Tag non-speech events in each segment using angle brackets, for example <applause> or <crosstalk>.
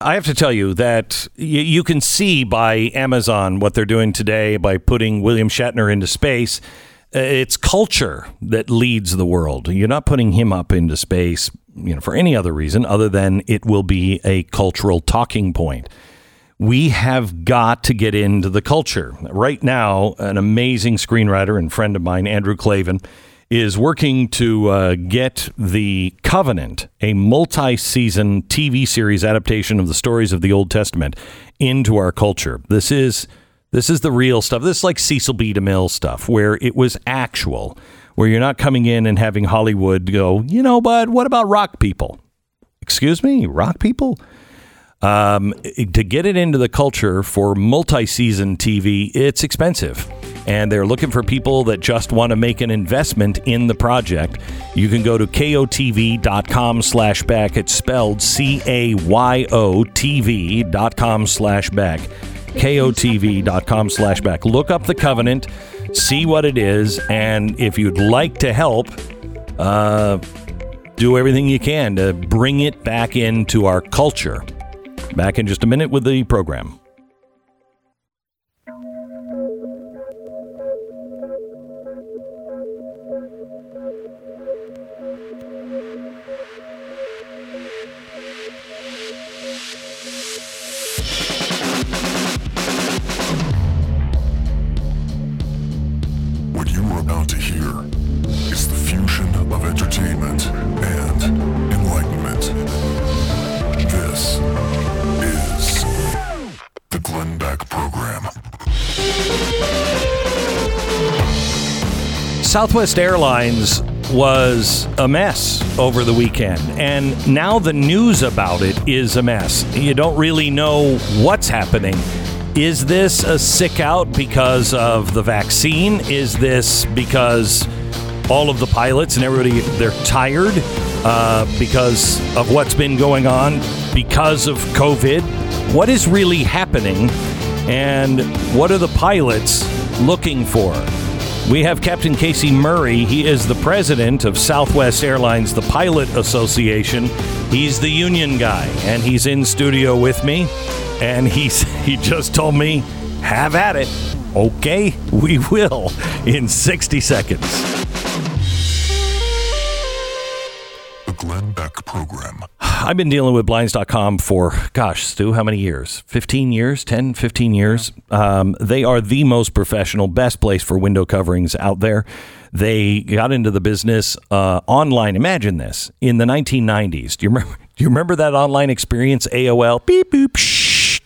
I have to tell you that y- you can see by Amazon what they're doing today by putting William Shatner into space. Uh, It's culture that leads the world. You're not putting him up into space, you know, for any other reason other than it will be a cultural talking point. We have got to get into the culture. Right now, an amazing screenwriter and friend of mine, Andrew Klavan, is working to uh, get The Covenant, a multi season TV series adaptation of the stories of the Old Testament, into our culture. This is. This is the real stuff. This is like Cecil B. DeMille stuff, where it was actual, where you're not coming in and having Hollywood go, you know, but what about rock people? Excuse me, rock people? Um, to get it into the culture for multi-season TV, it's expensive, and they're looking for people that just want to make an investment in the project. You can go to cayotv.com slash back. It's spelled C-A-Y-O TV dot com slash back. CAYOTV.com slash back. Look up the covenant, see what it is, and if you'd like to help, uh, do everything you can to bring it back into our culture. Back in just a minute with the program. Southwest Airlines was a mess over the weekend, and now the news about it is a mess. You don't really know what's happening. Is this a sick out because of the vaccine? Is this because all of the pilots and everybody they're tired uh, because of what's been going on because of COVID? What is really happening, and what are the pilots looking for? We have Captain Casey Murray. He is the president of Southwest Airlines, the Pilot Association. He's the union guy, and he's in studio with me. And he's <laughs> he just told me, "Have at it." Okay, we will in 60 seconds. The Glenn Beck Program. I've been dealing with blinds.com for, gosh, Stu, how many years? 15 years? 10, 15 years? Um, they are the most professional, best place for window coverings out there. They got into the business uh, online. Imagine this in the 1990s. Do you remember? Do you remember that online experience? AOL, beep boop, shh,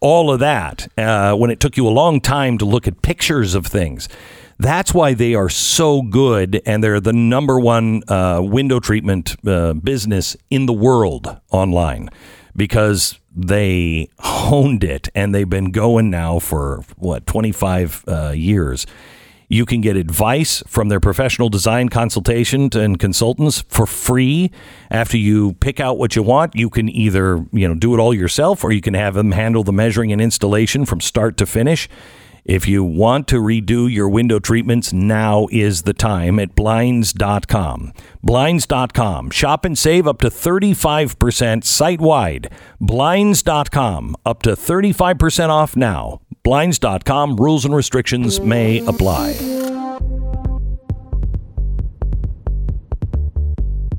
all of that. Uh, when it took you a long time to look at pictures of things. That's why they are so good, and they're the number one uh, window treatment uh, business in the world online because they honed it and they've been going now for what 25 uh, years. You can get advice from their professional design consultation and consultants for free. After you pick out what you want, you can either you know do it all yourself or you can have them handle the measuring and installation from start to finish. If you want to redo your window treatments, now is the time at blinds.com. Blinds.com. Shop and save up to 35% site wide. Blinds.com. Up to 35% off now. Blinds.com. Rules and restrictions may apply.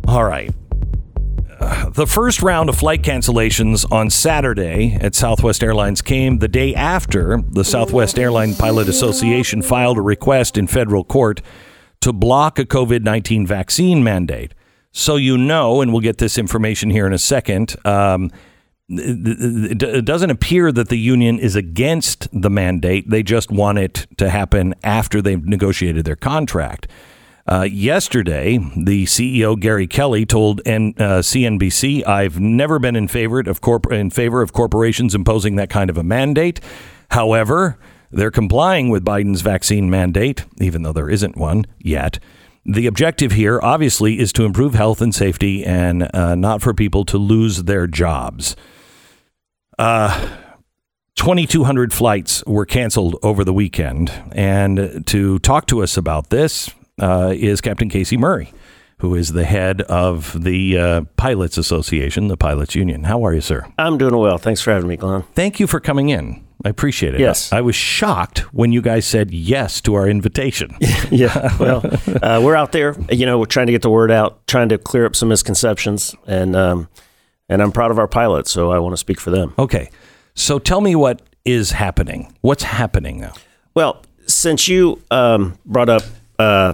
All right. The first round of flight cancellations on Saturday at Southwest Airlines came the day after the Southwest Airline Pilot Association filed a request in federal court to block a COVID 19 vaccine mandate. So, you know, and we'll get this information here in a second. Um, it doesn't appear that the union is against the mandate. They just want it to happen after they've negotiated their contract. Uh, yesterday, the CEO Gary Kelly told N- uh, CNBC, "I've never been in favor of corp- in favor of corporations imposing that kind of a mandate. However, they're complying with Biden's vaccine mandate, even though there isn't one yet." The objective here, obviously, is to improve health and safety and uh, not for people to lose their jobs. Uh, 2,200 flights were canceled over the weekend. And to talk to us about this uh, is Captain Casey Murray, who is the head of the uh, Pilots Association, the Pilots Union. How are you, sir? I'm doing well. Thanks for having me, Glenn. Thank you for coming in. I appreciate it. Yes. I was shocked when you guys said yes to our invitation. <laughs> yeah. Well, uh, we're out there. You know, we're trying to get the word out, trying to clear up some misconceptions, and um, and I'm proud of our pilots, so I want to speak for them. Okay. So tell me what is happening. What's happening now? Well, since you um, brought up uh,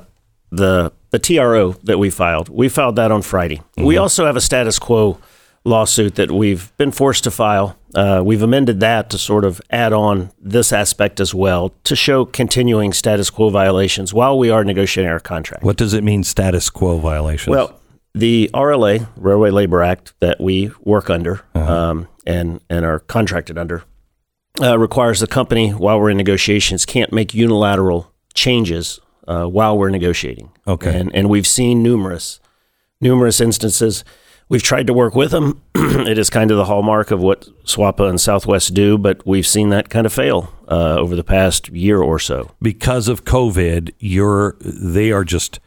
the the TRO that we filed, we filed that on Friday. Mm-hmm. We also have a status quo lawsuit that we've been forced to file. Uh, we've amended that to sort of add on this aspect as well to show continuing status quo violations while we are negotiating our contract. What does it mean, status quo violations? Well, the RLA, Railway Labor Act, that we work under uh-huh. um, and and are contracted under, uh, requires the company while we're in negotiations can't make unilateral changes uh, while we're negotiating. Okay, and and we've seen numerous numerous instances We've tried to work with them. <clears throat> it is kind of the hallmark of what SWAPA and Southwest do, but we've seen that kind of fail uh, over the past year or so. Because of COVID, you're they are just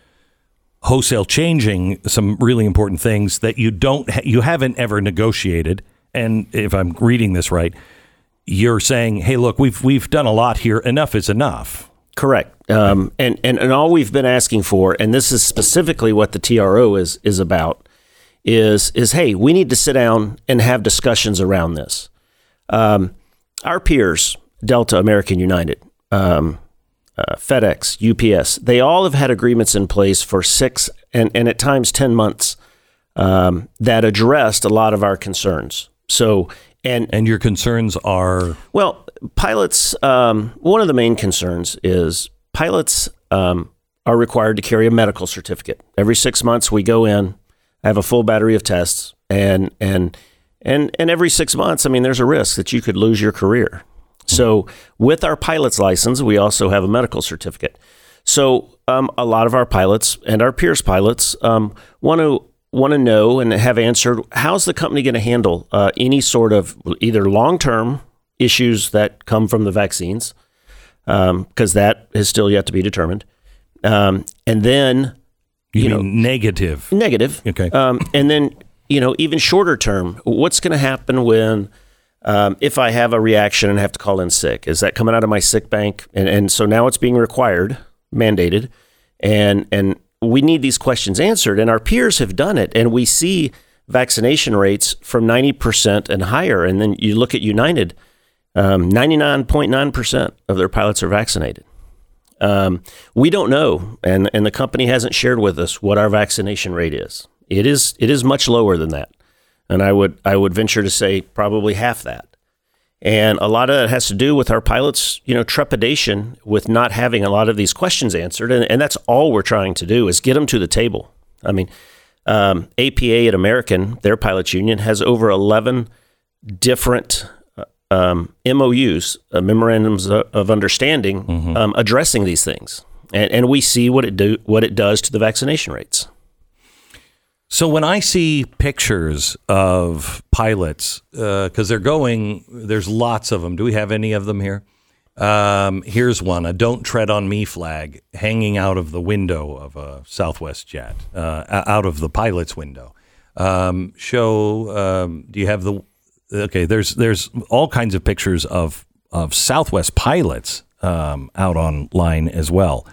wholesale changing some really important things that you don't you haven't ever negotiated. And if I'm reading this right, you're saying, "Hey, look, we've we've done a lot here. Enough is enough." Correct. Um, and, and and all we've been asking for, and this is specifically what the TRO is is about, is is hey, we need to sit down and have discussions around this. Um, our peers, Delta, American United, um, uh, FedEx, UPS, they all have had agreements in place for six and, and at times 10 months um, that addressed a lot of our concerns. So, and, and your concerns are? Well, pilots, um, one of the main concerns is pilots um, are required to carry a medical certificate. Every six months, we go in, I have a full battery of tests, and and and and every six months, I mean, there's a risk that you could lose your career. So with our pilot's license, we also have a medical certificate. So um, a lot of our pilots and our peers pilots want to want to know and have answered how's the company going to handle uh, any sort of either long term issues that come from the vaccines because um, that is still yet to be determined, um, and then you, you know, negative. Negative. Okay. Um, and then, you know, even shorter term, what's going to happen when, um, if I have a reaction and have to call in sick? Is that coming out of my sick bank? And, and so now it's being required, mandated. And, and we need these questions answered. And our peers have done it. And we see vaccination rates from 90% and higher. And then you look at United, um, 99.9% of their pilots are vaccinated. Um, we don't know, and and the company hasn't shared with us what our vaccination rate is. It is it is much lower than that, and I would I would venture to say probably half that. And a lot of that has to do with our pilots, you know, trepidation with not having a lot of these questions answered, and, and that's all we're trying to do is get them to the table. I mean, um, APA at American, their pilots union, has over eleven different um, MOUs, uh, memorandums of understanding, mm-hmm. um, addressing these things, and, and we see what it do what it does to the vaccination rates. So when I see pictures of pilots, because uh, they're going, there's lots of them. Do we have any of them here? Um, here's one: a "Don't Tread on Me" flag hanging out of the window of a Southwest jet, uh, out of the pilot's window. Um, show. Um, do you have the okay, there's there's all kinds of pictures of of Southwest pilots um, out online as well,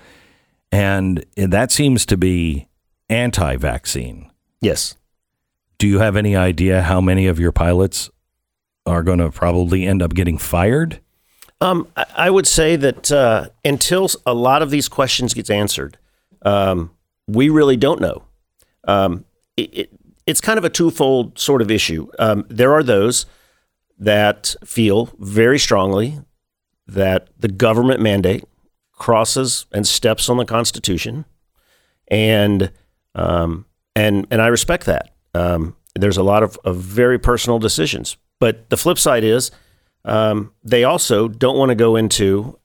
and that seems to be anti-vaccine. Yes. Do you have any idea how many of your pilots are going to probably end up getting fired? Um, I would say that uh, until a lot of these questions gets answered, um, we really don't know. Um, it, it, it's kind of a twofold sort of issue. Um, there are those that feel very strongly that the government mandate crosses and steps on the Constitution, and um, and and I respect that. Um, there's a lot of, of very personal decisions, but the flip side is um, they also don't want to go into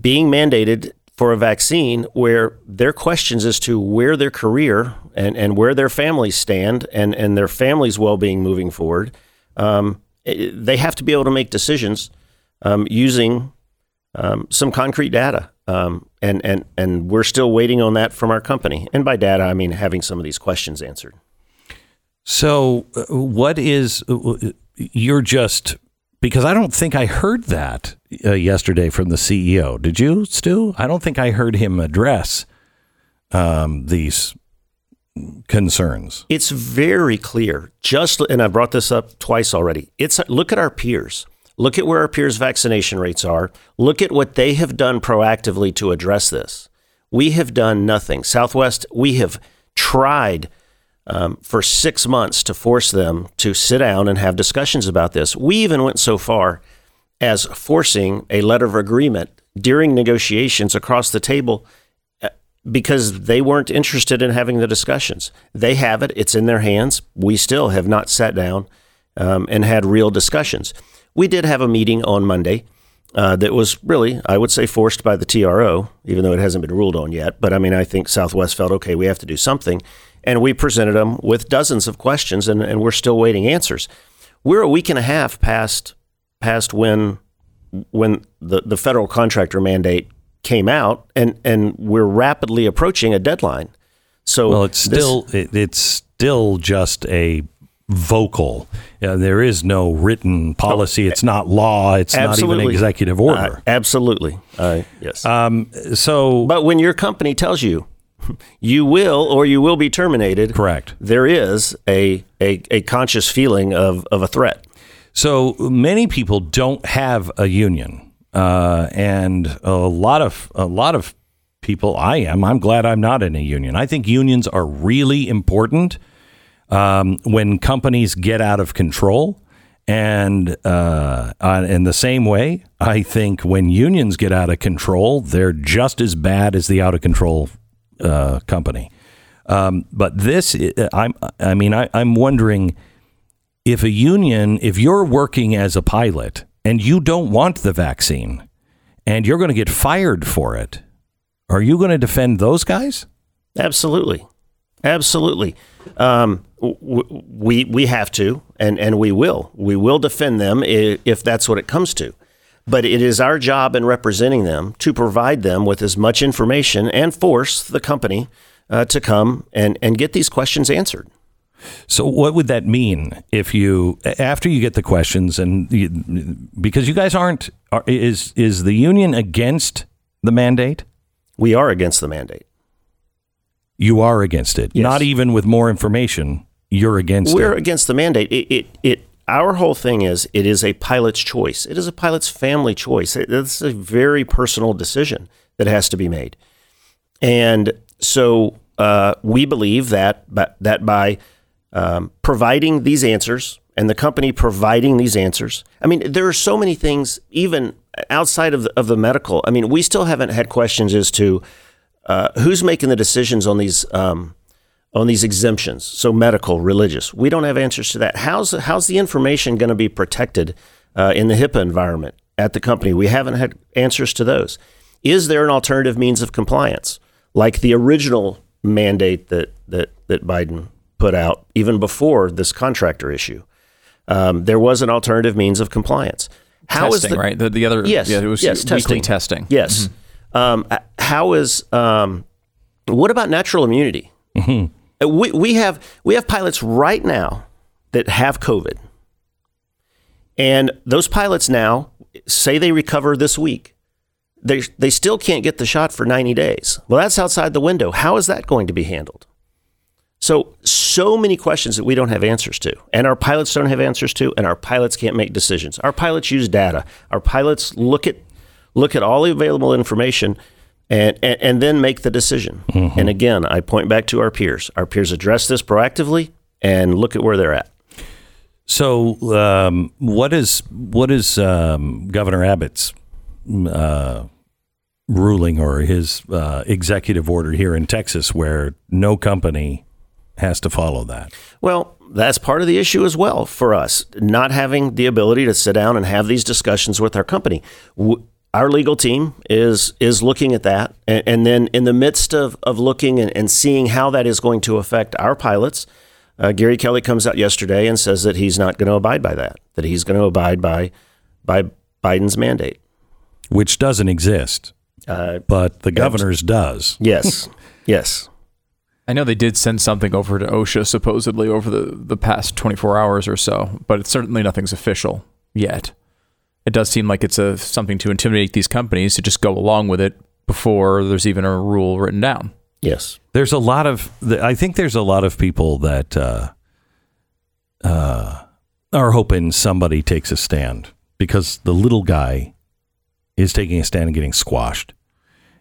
being mandated for a vaccine where their questions as to where their career and, and where their families stand and, and their families' well being moving forward, um, they have to be able to make decisions um, using um, some concrete data. Um, and, and, and we're still waiting on that from our company. And by data, I mean having some of these questions answered. So, uh, what is, uh, you're just, because I don't think I heard that uh, yesterday from the CEO. Did you, Stu? I don't think I heard him address um, these concerns. It's very clear. Just and I brought this up twice already. It's look at our peers. Look at where our peers' vaccination rates are. Look at what they have done proactively to address this. We have done nothing. Southwest, we have tried um, for six months to force them to sit down and have discussions about this. We even went so far as forcing a letter of agreement during negotiations across the table uh, because they weren't interested in having the discussions. They have it, it's in their hands. We still have not sat down um, and had real discussions. We did have a meeting on Monday uh, that was really, I would say, forced by the TRO, even though it hasn't been ruled on yet. But I mean, I think Southwest felt, okay, we have to do something. And we presented them with dozens of questions, and, and we're still waiting answers. We're a week and a half past past when when the, the federal contractor mandate came out, and, and we're rapidly approaching a deadline. So well, it's this, still it, it's still just a vocal. Uh, there is no written policy. It's not law. It's absolutely. not even an executive order. Uh, absolutely. Uh, yes. Um, so, but when your company tells you <laughs> you will or you will be terminated, correct? There is a a, a conscious feeling of of a threat. So many people don't have a union, uh, and a lot of a lot of people. I am. I'm glad I'm not in a union. I think unions are really important um, when companies get out of control. And uh, in the same way, I think when unions get out of control, they're just as bad as the out of control uh, company. Um, but this, I'm, I mean, I, I'm wondering if a union, if you're working as a pilot and you don't want the vaccine and you're going to get fired for it, are you going to defend those guys? Absolutely. Absolutely. Um, we we have to, and and we will. We will defend them if, if that's what it comes to. But it is our job in representing them to provide them with as much information and force the company uh, to come and, and get these questions answered. So, what would that mean if you, after you get the questions, and you, because you guys aren't, are, is is the union against the mandate? We are against the mandate. You are against it. Yes. Not even with more information, you're against it. We're against the mandate. It, it, it, our whole thing is it is a pilot's choice. It is a pilot's family choice. It's a very personal decision that has to be made. And so uh, we believe that, that by um, providing these answers and the company providing these answers, I mean, there are so many things, even outside of the, of the medical. I mean, we still haven't had questions as to uh, who's making the decisions on these um, on these exemptions? So medical, religious. We don't have answers to that. How's how's the information going to be protected uh, in the HIPAA environment at the company? We haven't had answers to those. Is there an alternative means of compliance, like the original mandate that that that Biden put out even before this contractor issue? Um, there was an alternative means of compliance. How testing, is the, right? The, the other yes, yeah, it was yes, weekly testing. testing. Yes. Mm-hmm. Um, how is um, what about natural immunity? Mm-hmm. Uh, we, we have we have pilots right now that have COVID, and those pilots now say they recover this week. They they still can't get the shot for ninety days. Well, that's outside the window. How is that going to be handled? So so many questions that we don't have answers to, and our pilots don't have answers to, and our pilots can't make decisions. Our pilots use data. Our pilots look at look at all the available information and, and, and then make the decision. Mm-hmm. And again, I point back to our peers. Our peers address this proactively and look at where they're at. So, um, what is what is um, Governor Abbott's uh, ruling or his uh, executive order here in Texas, where no company has to follow that. Well, that's part of the issue as well for us, not having the ability to sit down and have these discussions with our company. Our legal team is is looking at that, and, and then in the midst of, of looking and, and seeing how that is going to affect our pilots, uh, Gary Kelly comes out yesterday and says that he's not going to abide by that, that he's going to abide by by Biden's mandate, which doesn't exist, uh, but the governor's does. Yes, <laughs> yes. I know they did send something over to OSHA supposedly over the, the past 24 hours or so, but it's certainly nothing's official yet. It does seem like it's a something to intimidate these companies to just go along with it before there's even a rule written down. Yes, there's a lot of. I think there's a lot of people that uh, uh, are hoping somebody takes a stand because the little guy is taking a stand and getting squashed.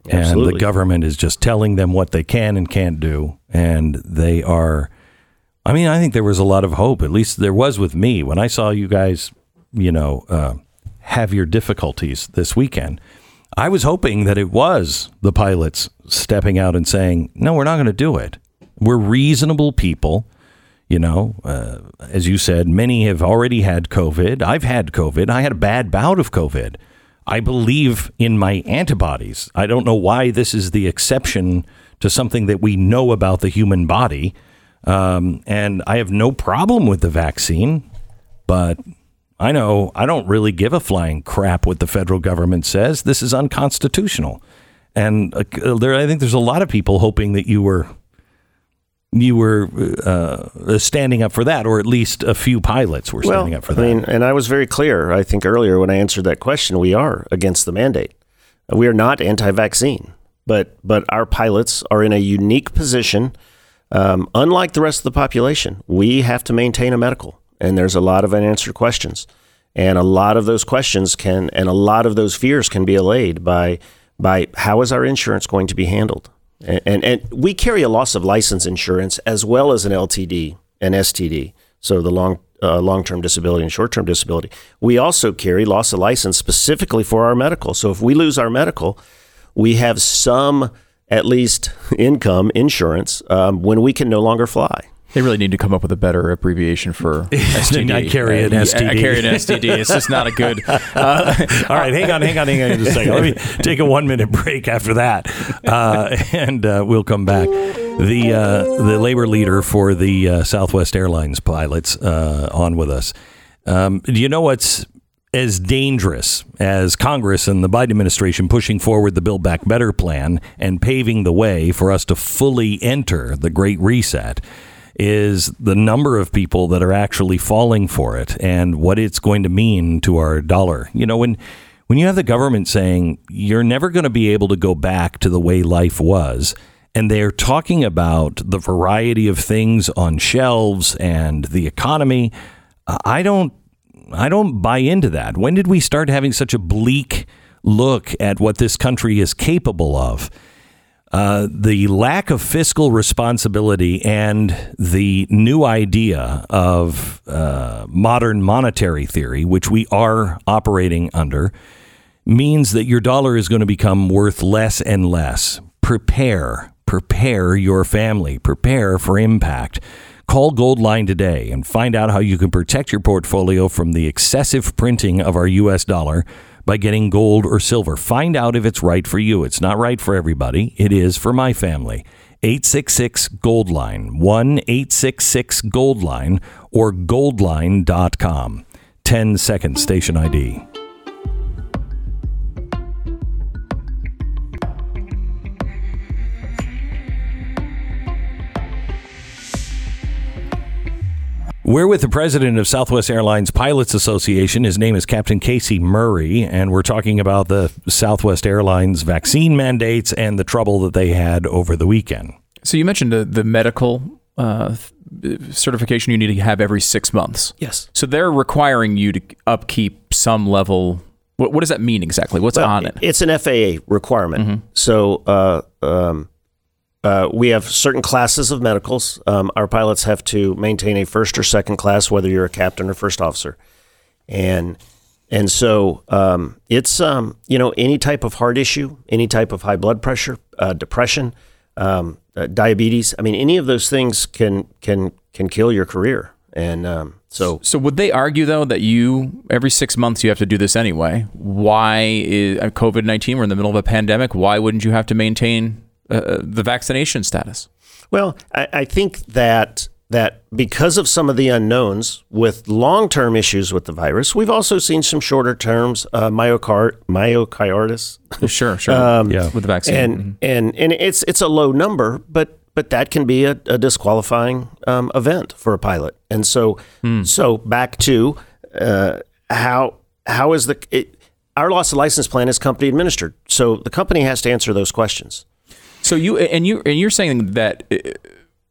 Absolutely. And the government is just telling them what they can and can't do. And they are, I mean, I think there was a lot of hope. At least there was with me when I saw you guys, you know, uh, have your difficulties this weekend. I was hoping that it was the pilots stepping out and saying, no, we're not going to do it. We're reasonable people. You know, uh, as you said, many have already had COVID. I've had COVID. I had a bad bout of COVID. I believe in my antibodies. I don't know why this is the exception to something that we know about the human body. Um, and I have no problem with the vaccine, but I know I don't really give a flying crap what the federal government says. This is unconstitutional. And uh, there, I think there's a lot of people hoping that you were you were uh, standing up for that, or at least a few pilots were standing well, up for that. I mean, and I was very clear. I think earlier when I answered that question, we are against the mandate. We are not anti-vaccine, but but our pilots are in a unique position. Um, unlike the rest of the population, we have to maintain a medical, and there's a lot of unanswered questions, and a lot of those questions can, and a lot of those fears can be allayed by by how is our insurance going to be handled and, and, and we carry a loss of license insurance as well as an LTD and STD. So the long uh, long term disability and short term disability. We also carry loss of license specifically for our medical. So if we lose our medical, we have some at least <laughs> income insurance um, when we can no longer fly. They really need to come up with a better abbreviation for STD. <laughs> I carry an STD. I, carry an STD. It's just not a good. Uh, <laughs> All right, hang on, hang on, hang on just a second. Let me take a one minute break after that, uh, and uh, we'll come back. The uh, the labor leader for the uh, Southwest Airlines pilots uh, on with us. Um, do you know what's as dangerous as Congress and the Biden administration pushing forward the Build Back Better plan and paving the way for us to fully enter the Great Reset? Is the number of people that are actually falling for it and what it's going to mean to our dollar. You know, when when you have the government saying you're never going to be able to go back to the way life was, and they're talking about the variety of things on shelves and the economy, uh, I don't I don't buy into that. When did we start having such a bleak look at what this country is capable of? Uh, the lack of fiscal responsibility and the new idea of uh, modern monetary theory, which we are operating under, means that your dollar is going to become worth less and less. Prepare, prepare your family, prepare for impact. Call Goldline today and find out how you can protect your portfolio from the excessive printing of our U.S. dollar by getting gold or silver. Find out if it's right for you. It's not right for everybody, it is for my family. 866 Gold Line, 1 866 Gold Line, or goldline.com. 10 second station ID. We're with the president of Southwest Airlines Pilots Association. His name is Captain Casey Murray, and we're talking about the Southwest Airlines vaccine mandates and the trouble that they had over the weekend. So you mentioned the, the medical uh, certification you need to have every six months. Yes. So they're requiring you to upkeep some level. What, what does that mean exactly? What's well, on it? It's an FAA requirement. Mm-hmm. So uh, um, uh, we have certain classes of medicals. Um, our pilots have to maintain a first or second class, whether you're a captain or first officer. And And so um, it's um, you know any type of heart issue, any type of high blood pressure, uh, depression, um, uh, diabetes. I mean, any of those things can can can kill your career. And um, so, So would they argue though that you every six months you have to do this anyway? Why is COVID nineteen? We're in the middle of a pandemic. Why wouldn't you have to maintain uh, the vaccination status? well, I, I think that that because of some of the unknowns with long term issues with the virus, we've also seen some shorter terms uh, myocard myocarditis <laughs> Sure, sure. Yeah. with the vaccine. and and and it's it's a low number, but but that can be a, a disqualifying um, event for a pilot. And so so back to uh, how how is the it, our loss of license plan is company administered, so the company has to answer those questions. So you and you and you're saying that uh,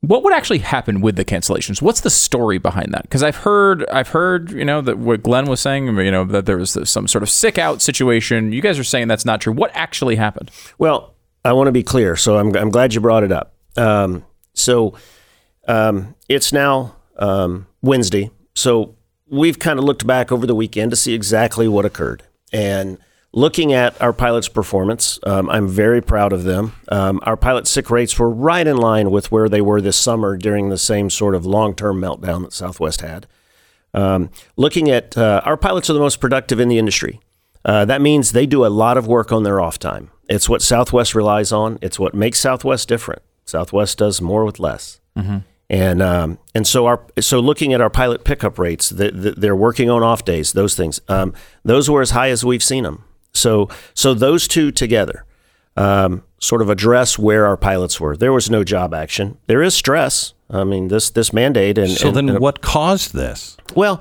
what would actually happen with the cancellations? What's the story behind that? Because I've heard I've heard you know that what Glenn was saying, you know that there was some sort of sick out situation. You guys are saying that's not true. What actually happened? Well, I want to be clear, so I'm I'm glad you brought it up. Um, so um, it's now um, Wednesday, so we've kind of looked back over the weekend to see exactly what occurred, and looking at our pilots' performance, um, I'm very proud of them. Um, our pilot sick rates were right in line with where they were this summer during the same sort of long-term meltdown that Southwest had. Um, looking at uh, our pilots are the most productive in the industry. Uh, that means they do a lot of work on their off time. It's what Southwest relies on. It's what makes Southwest different. Southwest does more with less. And um, and so our so looking at our pilot pickup rates, the, the, they're working on off days. Those things, um, those were as high as we've seen them. So so those two together, um, sort of address where our pilots were. There was no job action. There is stress. I mean this this mandate and So and- then, and- what caused this? well,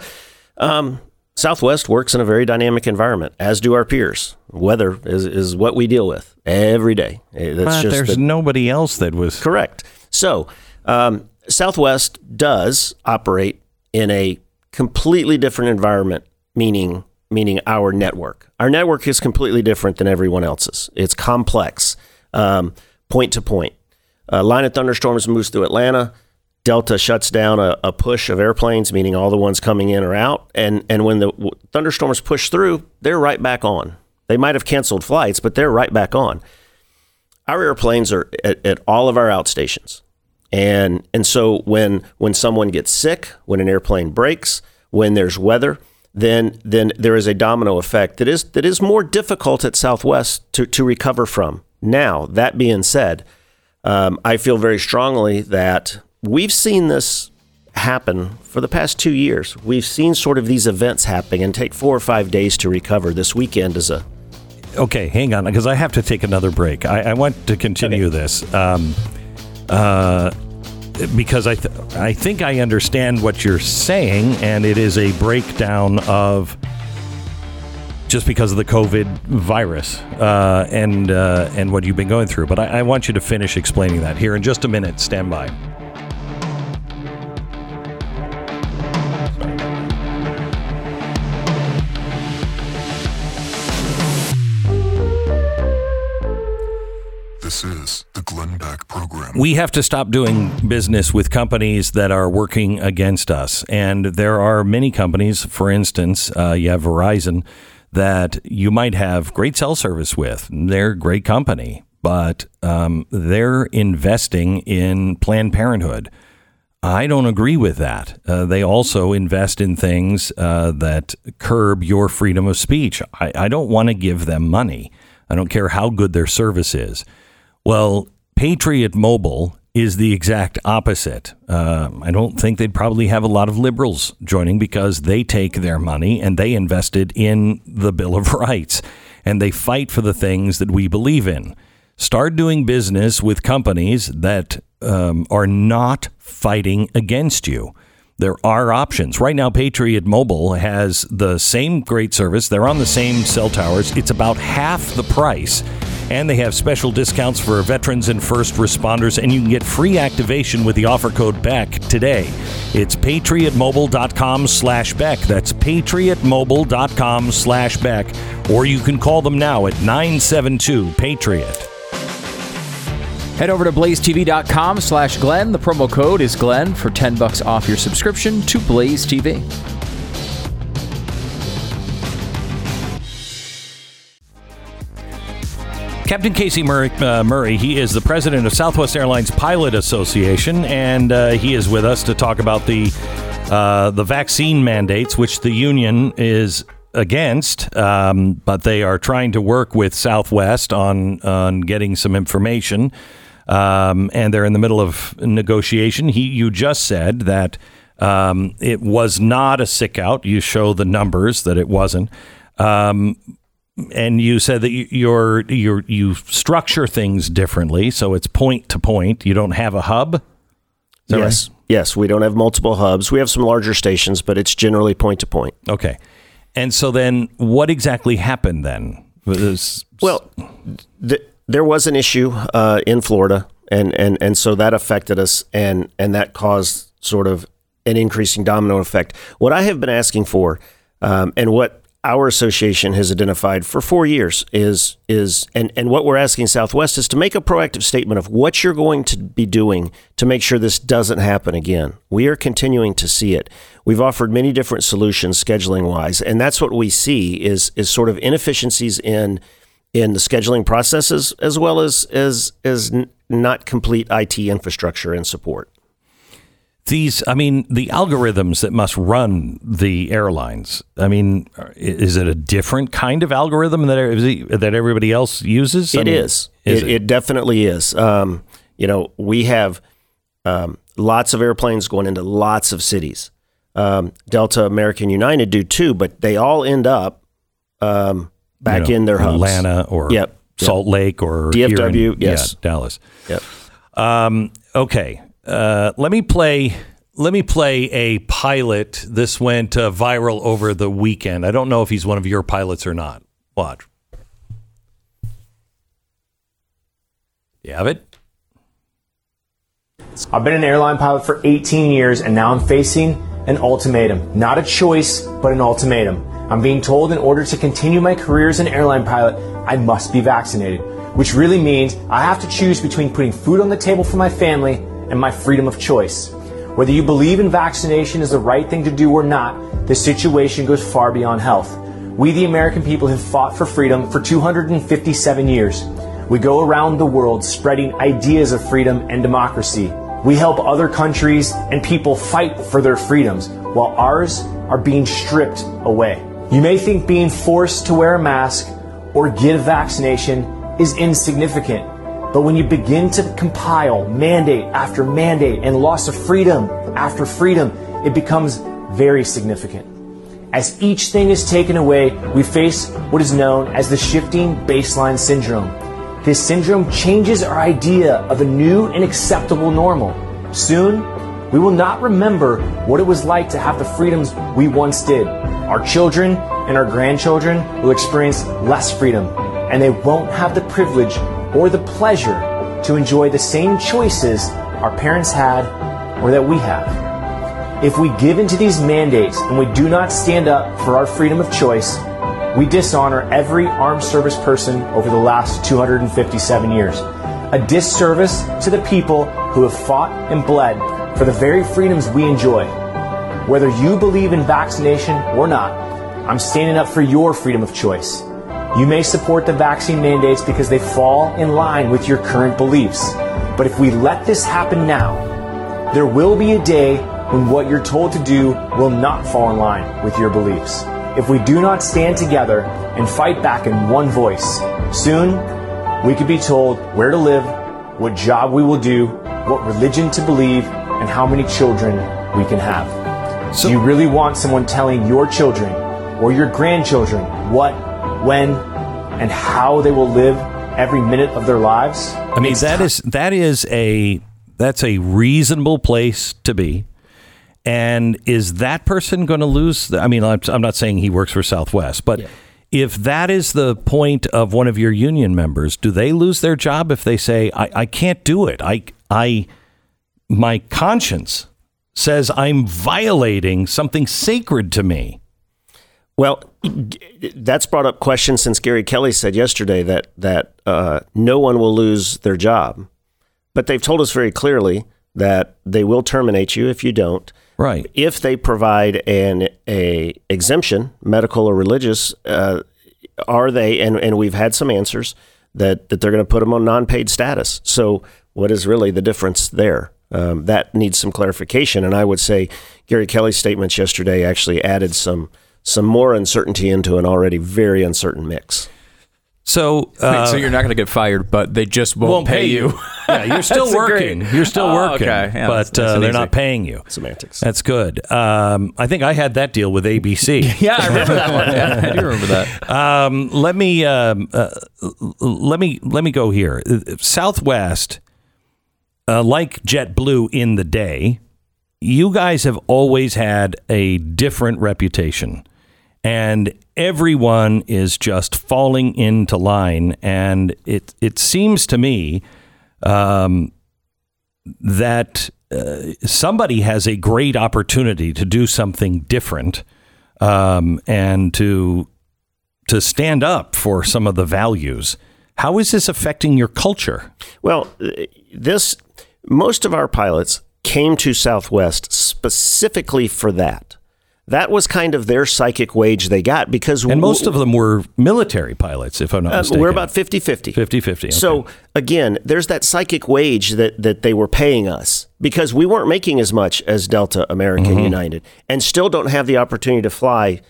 um, Southwest works in a very dynamic environment, as do our peers. Weather is, is what we deal with every day. Eh, That's But there's the- nobody else that was. correct. So, um, Southwest does operate in a completely different environment, meaning meaning our network. Our network is completely different than everyone else's. It's complex, um, point to point. A line of thunderstorms moves through Atlanta. Delta shuts down a, a push of airplanes, meaning all the ones coming in or out. And and when the thunderstorms push through, they're right back on. They might have canceled flights, but they're right back on. Our airplanes are at, at all of our outstations, and and so when when someone gets sick, when an airplane breaks, when there's weather, then then there is a domino effect that is that is more difficult at Southwest to to recover from. Now that being said, um, I feel very strongly that we've seen this happen for the past two years. We've seen sort of these events happening and take four or five days to recover. This weekend is a Okay, hang on, because I have to take another break. I, I want to continue this. Um, uh, because I, th- I think I understand what you're saying, and it is a breakdown of just because of the COVID virus uh, and uh, and what you've been going through. But I, I want you to finish explaining that here in just a minute. Stand by. This is the Glenn Beck Program. we have to stop doing business with companies that are working against us. And there are many companies, for instance, uh, you have Verizon, that you might have great cell service with. They're a great company, but um, they're investing in Planned Parenthood. I don't agree with that. Uh, they also invest in things uh, that curb your freedom of speech. I, I don't want to give them money. I don't care how good their service is. Well, Patriot Mobile is the exact opposite. Uh, I don't think they'd probably have a lot of liberals joining because they take their money and they invested in the Bill of <laughs> Rights and they fight for the things that we believe in. Start doing business with companies that um, are not fighting against you. There are options. Right now, Patriot Mobile has the same great service. They're on the same cell towers. It's about half the price. And they have special discounts for veterans and first responders. And you can get free activation with the offer code BECK today. It's patriotmobile.com slash Beck. That's patriotmobile.com slash Beck. Or you can call them now at 972 Patriot. Head over to blazetv.com slash Glenn. The promo code is Glenn for 10 bucks off your subscription to Blaze TV. Captain Casey Murray, uh, Murray, he is the president of Southwest Airlines Pilot Association, and uh, he is with us to talk about the uh, the vaccine mandates, which the union is against, um, but they are trying to work with Southwest on on getting some information, um, and they're in the middle of negotiation. He, you just said that um, it was not a sick out. You show the numbers that it wasn't. Um, and you said that you're you you structure things differently, so it's point to point. You don't have a hub. Yes, right? yes, we don't have multiple hubs. We have some larger stations, but it's generally point to point. Okay, and so then, what exactly happened then? Was, well, th- there was an issue uh, in Florida, and, and and so that affected us, and and that caused sort of an increasing domino effect. What I have been asking for, um, and what our association has identified for four years is is and and what we're asking Southwest is to make a proactive statement of what you're going to be doing to make sure this doesn't happen again. We are continuing to see it. We've offered many different solutions scheduling wise, and that's what we see is is sort of inefficiencies in in the scheduling processes as well as as as not complete IT infrastructure and support these i mean the algorithms that must run the airlines i mean is it a different kind of algorithm that that everybody else uses? It I mean, is. is it, it? it, definitely is. Um, you know we have um, lots of airplanes going into lots of cities. Um, delta american united do too but they all end up um, back you know, in their hubs. Atlanta or yep, salt yep. lake or dfw in, yes yeah, dallas. Yep. Um, okay uh, let me play. Let me play a pilot. This went uh, viral over the weekend. I don't know if he's one of your pilots or not. Watch. You have it? I've been an airline pilot for 18 years and now I'm facing an ultimatum. Not a choice, but an ultimatum. I'm being told in order to continue my career as an airline pilot, I must be vaccinated, which really means I have to choose between putting food on the table for my family and my freedom of choice. Whether you believe in vaccination is the right thing to do or not, the situation goes far beyond health. We, the American people, have fought for freedom for 257 years. We go around the world spreading ideas of freedom and democracy. We help other countries and people fight for their freedoms while ours are being stripped away. You may think being forced to wear a mask or get a vaccination is insignificant. But when you begin to compile mandate after mandate and loss of freedom after freedom, it becomes very significant. As each thing is taken away, we face what is known as the shifting baseline syndrome. This syndrome changes our idea of a new and acceptable normal. Soon, we will not remember what it was like to have the freedoms we once did. Our children and our grandchildren will experience less freedom, and they won't have the privilege or the pleasure to enjoy the same choices our parents had or that we have. If we give into these mandates and we do not stand up for our freedom of choice, we dishonor every armed service person over the last 257 years. A disservice to the people who have fought and bled for the very freedoms we enjoy. Whether you believe in vaccination or not, I'm standing up for your freedom of choice. You may support the vaccine mandates because they fall in line with your current beliefs. But if we let this happen now, there will be a day when what you're told to do will not fall in line with your beliefs. If we do not stand together and fight back in one voice, soon we could be told where to live, what job we will do, what religion to believe, and how many children we can have. So, do you really want someone telling your children or your grandchildren what when, and how they will live every minute of their lives. I mean, that is that is a that's a reasonable place to be. And is that person going to lose? I mean, I'm not saying he works for Southwest, but yeah. if that is the point of one of your union members, do they lose their job if they say, I, I can't do it? I, I, my conscience says I'm violating something sacred to me. Well, that's brought up questions since Gary Kelly said yesterday that that uh, no one will lose their job, but they've told us very clearly that they will terminate you if you don't. Right. If they provide an a exemption, medical or religious, uh, are they? And and we've had some answers. that that they're going to put them on non-paid status. So what is really the difference there? Um, that needs some clarification. And I would say Gary Kelly's statements yesterday actually added some some more uncertainty into an already very uncertain mix. So, uh, so you're not going to get fired, but they just won't, won't pay, you. <laughs> yeah, you're still working. great- You're still Oh, working, okay. Yeah, that's but uh, they're easy. not paying you. Semantics. That's good. Um, I think I had that deal with ABC. <laughs> Yeah, I remember that one. Yeah, I do remember that. <laughs> Um, let me um, uh, let me let me go here. Southwest, uh, like JetBlue in the day, you guys have always had a different reputation, and everyone is just falling into line. And it it seems to me um, that uh, somebody has a great opportunity to do something different um, and to to stand up for some of the values. How is this affecting your culture? Well, this most of our pilots came to Southwest specifically for that. That was kind of their psychic wage they got because And most of them were military pilots, if I'm not Uh, mistaken. we're about 50-50. 50-50, okay. So again, there's that psychic wage that that they were paying us because we weren't making as much as Delta American Mm-hmm. United and still don't have the opportunity to fly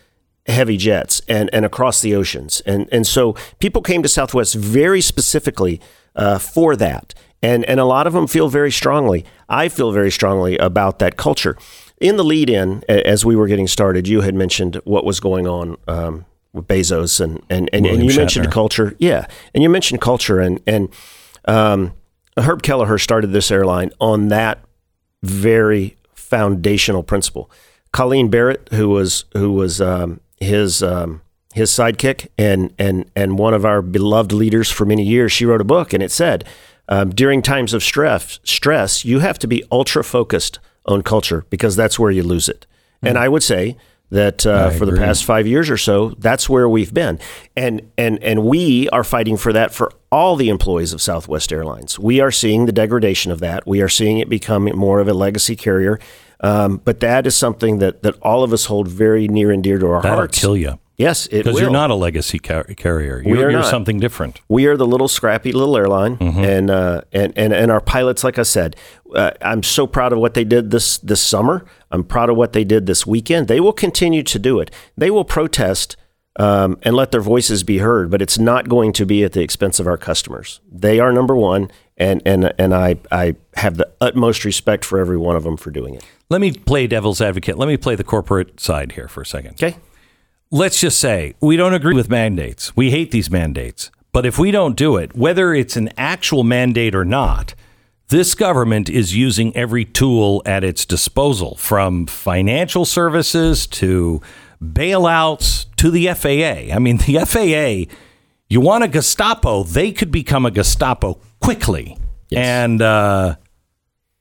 heavy jets and, and across the oceans. And and so people came to Southwest very specifically uh, for that. And and a lot of them feel very strongly. I feel very strongly about that culture. In the lead in, as we were getting started, you had mentioned what was going on um, with Bezos and and, and, and you mentioned culture. Yeah. And you mentioned culture and and um, Herb Kelleher started this airline on that very foundational principle. Colleen Barrett, who was who was um, his um, his sidekick and and and one of our beloved leaders for many years, she wrote a book and it said, um, during times of stress, stress, you have to be ultra focused on culture because that's where you lose it. And I would say that uh, for the past five years or so, that's where we've been, and and and we are fighting for that for all the employees of Southwest Airlines. We are seeing the degradation of that. We are seeing it become more of a legacy carrier. Um, but that is something that that all of us hold very near and dear to our hearts. That'll hearts. kill you Yes, it because you're not a legacy car- carrier. We You're, are you're something different. We are the little scrappy little airline, Mm-hmm. and, uh, and and and our pilots, like I said, uh, I'm so proud of what they did this this summer. I'm proud of what they did this weekend. They will continue to do it. They will protest um, and let their voices be heard, but it's not going to be at the expense of our customers. They are number one, and and and I I have the utmost respect for every one of them for doing it. Let me play devil's advocate. Let me play the corporate side here for a second. Okay. Let's just say we don't agree with mandates. We hate these mandates. But if we don't do it, whether it's an actual mandate or not, this government is using every tool at its disposal from financial services to bailouts to the FAA. I mean, the <laughs> FAA, you want a Gestapo, they could become a Gestapo quickly. And uh,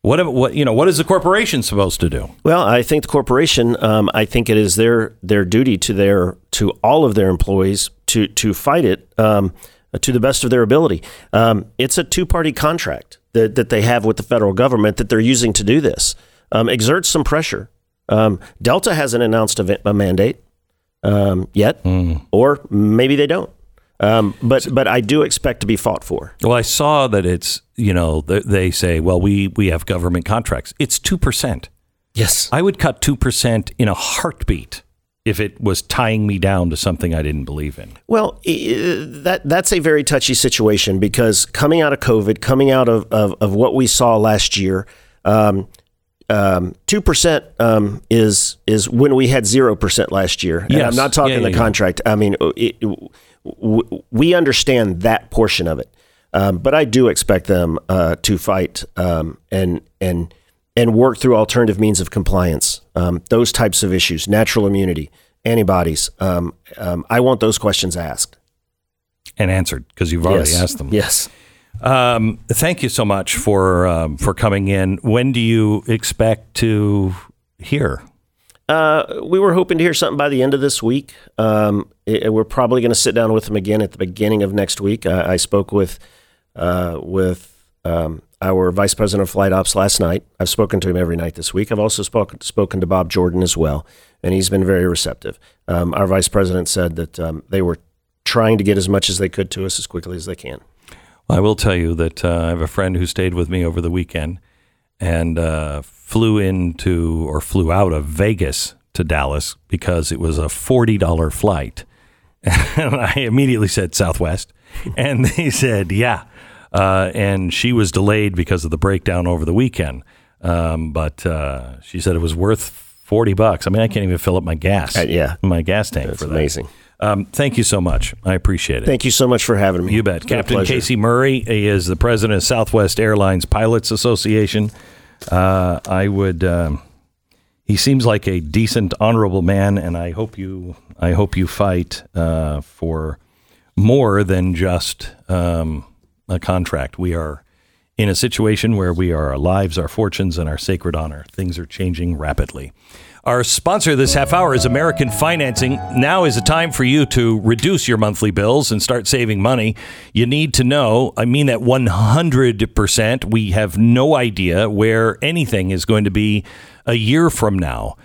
what, what, you know, what is the corporation supposed to do? Well, I think the corporation. Um, I think it is their their duty to their to all of their employees to to fight it um, to the best of their ability. Um, it's a two party contract that that they have with the federal government that they're using to do this. Um, exerts some pressure. Um, Delta hasn't announced a, a mandate um, yet, or maybe they don't. Um, but but I do expect to be fought for. Well, I saw that it's you know they say, well, we we have government contracts. It's two percent. Yes. I would cut two percent in a heartbeat if it was tying me down to something I didn't believe in. Well, that that's a very touchy situation because coming out of COVID, coming out of, of, of what we saw last year, um, two percent um, is is when we had zero percent last year. And Yes. I'm not talking Yeah, yeah, the yeah. contract. I mean, it, w- we understand that portion of it, um, but I do expect them uh, to fight um, and and and work through alternative means of compliance. Um, those types of issues, natural immunity, antibodies. Um, um, I want those questions asked. And answered because you've already yes. asked them. Yes. Um, thank you so much for um, for coming in. When do you expect to hear? Uh, we were hoping to hear something by the end of this week. Um, it- we're probably going to sit down with them again at the beginning of next week. I, I spoke with uh, with um, our vice president of flight ops last night. I've spoken to him every night this week. I've also spoken spoken to Bob Jordan as well, and he's been very receptive. Um, our vice president said that um, they were trying to get as much as they could to us as quickly as they can. I will tell you that uh, I have a friend who stayed with me over the weekend and uh, flew into or flew out of Vegas to Dallas because it was a $40 flight. <laughs> And I immediately said Southwest. <laughs> And they said, yeah. Uh, and she was delayed because of the breakdown over the weekend. Um, but uh, she said it was worth 40 bucks. I mean, I can't even fill up my gas. Uh, yeah. My gas tank That's for that. amazing. Um, thank you so much. I appreciate it. Thank you so much for having me. You bet. It's been a Captain. Casey Murray he is the president of Southwest Airlines Pilots Association. Uh, I would. Um, he seems like a decent, honorable man, and I hope you. I hope you fight uh, for more than just um, a contract. We are in a situation where we are our lives, our fortunes, and our sacred honor. Things are changing rapidly. Our sponsor this half hour is American Financing. Now is a time for you to reduce your monthly bills and start saving money. You need to know, I mean that 100%. We have no idea where anything is going to be a year from now.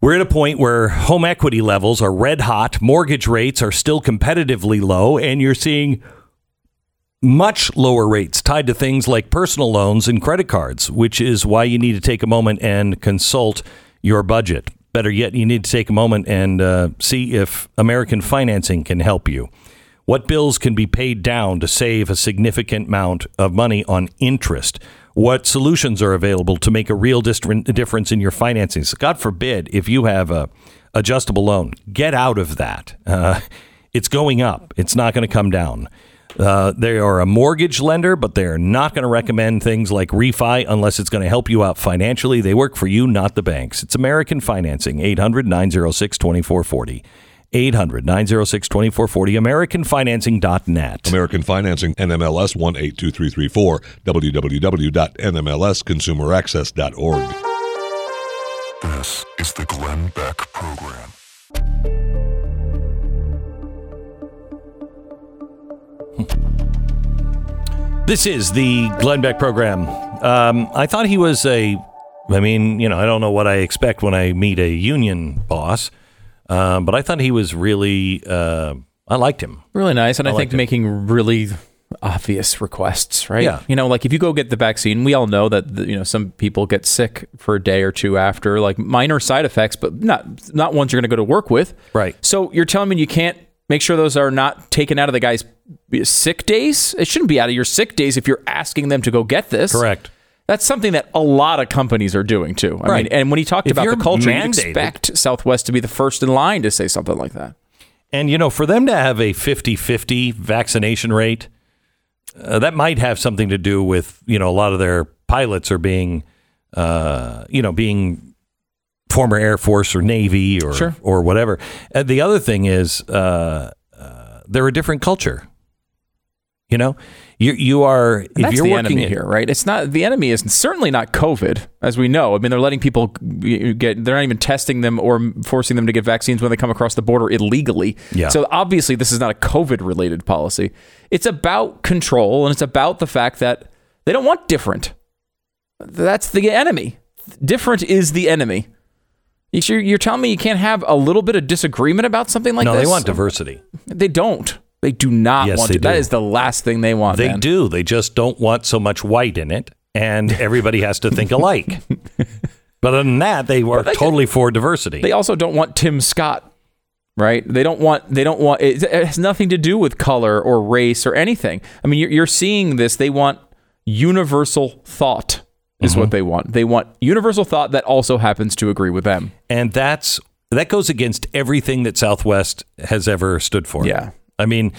We're at a point where home equity levels are red hot, mortgage rates are still competitively low, and you're seeing much lower rates tied to things like personal loans and credit cards, which is why you need to take a moment and consult your budget. Better yet, you need to take a moment and uh, see if American Financing can help you. What bills can be paid down to save a significant amount of money on interest? What solutions are available to make a real difference in your finances? God forbid if you have a adjustable loan, get out of that. Uh, <laughs> it's going up. It's not going to come down. Uh, they are a mortgage lender, but they're not going to recommend things like refi unless it's going to help you out financially. They work for you, not the banks. It's American Financing, 800 906 2440. 800 906 2440, AmericanFinancing.net. American Financing, NMLS 182334, www.nmlsconsumeraccess.org. This is the Glenn Beck Program. This is the Glenn Beck program. Um, I thought he was a, I mean, you know, I don't know what I expect when I meet a union boss, um, but I thought he was really, uh, I liked him. Really nice, and I, I think making really obvious requests, right? Yeah. You know, like if you go get the vaccine, we all know that the, you know some people get sick for a day or two after, like minor side effects, but not not ones you're going to go to work with. Right. So you're telling me you can't make sure those are not taken out of the guy's sick days? It shouldn't be out of your sick days if you're asking them to go get this. Correct. That's something that a lot of companies are doing too. I Right. mean, and when he talked If about the culture, you'd expect Southwest to be the first in line to say something like that. And, you know, for them to have a 50 50 vaccination rate, uh, that might have something to do with, you know, a lot of their pilots are being, uh, you know, being former Air Force or Navy or, Sure. or whatever. And the other thing is, uh, uh, they're a different culture. You know, you you are if And that's you're the working enemy in- here, right? It's not the enemy is certainly not COVID, as we know. I mean, they're letting people get. They're not even testing them or forcing them to get vaccines when they come across the border illegally. Yeah. So obviously, this is not a COVID related policy. It's about control, and it's about the fact that they don't want different. That's the enemy. Different is the enemy. You're, you're telling me you can't have a little bit of disagreement about something like no, this? No, they want diversity. They don't. They do not Yes, want they to. Do. is the last thing they want. They man. do. They just don't want so much white in it, and <laughs> everybody has to think alike. but other than that, they are they- totally for diversity. They also don't want Tim Scott, right? They don't want. They don't want. It, it has nothing to do with color or race or anything. I mean, you're, you're seeing this. They want universal thought. Is Mm-hmm. what they want. They want universal thought that also happens to agree with them. and that's that goes against everything that Southwest has ever stood for. Yeah. I mean,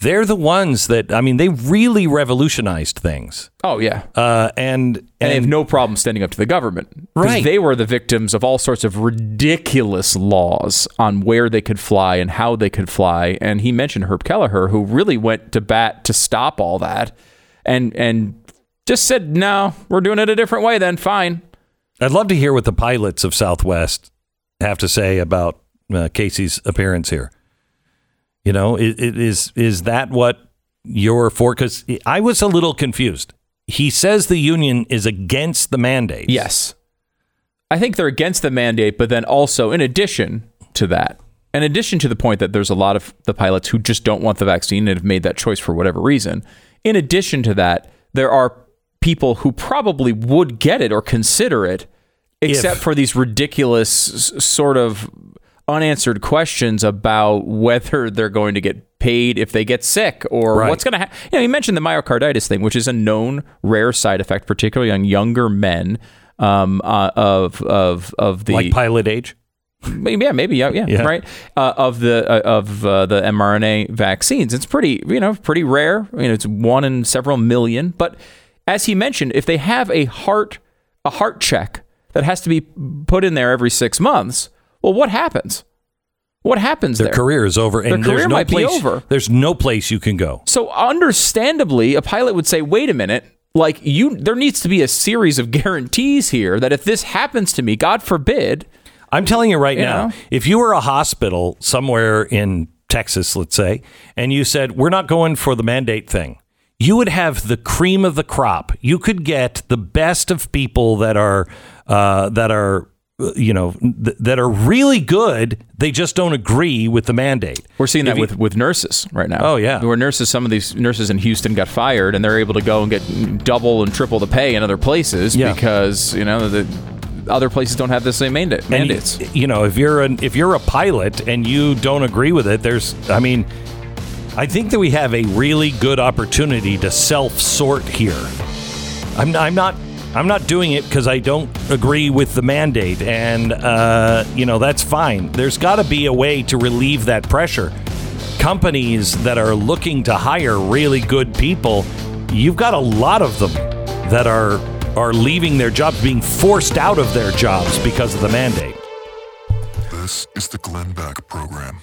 they're the ones that I mean, they really revolutionized things. Oh yeah, Uh, and and they have no problem standing up to the government. Right. Because they were the victims of all sorts of ridiculous laws on where they could fly and how they could fly. And he mentioned Herb Kelleher, who really went to bat to stop all that and and just said, no, we're doing it a different way then. Fine. I'd love to hear what the pilots of Southwest have to say about uh, Casey's appearance here. You know, it, it is is that what you're for? Because I was a little confused. He says the union is against the mandate. Yes. I think they're against the mandate, but then also, in addition to that, In addition to the point that there's a lot of the pilots who just don't want the vaccine and have made that choice for whatever reason. In addition to that, there are people who probably would get it or consider it, except If. for these ridiculous sort of unanswered questions about whether they're going to get paid if they get sick or Right. what's going to happen. You know, you mentioned the myocarditis thing, which is a known rare side effect, particularly on younger men um, uh, of of of the like pilot age. Yeah, maybe, yeah, yeah, Yeah. right. Uh, of the uh, of uh, the mRNA vaccines, it's pretty, you know, pretty rare. You know, it's one in several million. But as he mentioned, if they have a heart a heart check that has to be put in there every six months, well, what happens? What happens Their there? career is over, and career there's no place. over. There's no place you can go. So understandably, a pilot would say, "Wait a minute." Like you, there needs to be a series of <laughs> guarantees here that if this happens to me, God forbid, I'm telling you right You now, know? if you were a hospital somewhere in Texas, let's say, and you said, we're not going for the mandate thing, you would have the cream of the crop. You could get the best of people that are, uh, that are, uh, you know, th- that are really good. They just don't agree with the mandate. We're seeing If that you- with, with nurses right now. Oh, yeah. where nurses, some of these nurses in Houston got fired, and they're able to go and get double and triple the pay in other places Yeah. because you know the other places don't have the same mandate, And, mandates. You know, if you're an if you're a pilot and you don't agree with it, there's I mean, I think that we have a really good opportunity to self-sort here. I'm I'm not I'm not doing it because I don't agree with the mandate, and uh, you know that's fine. There's got to be a way to relieve that pressure. Companies that are looking to hire really good people, you've got a lot of them that are are leaving their jobs, being forced out of their jobs because of the mandate. This is the Glenn Beck Program.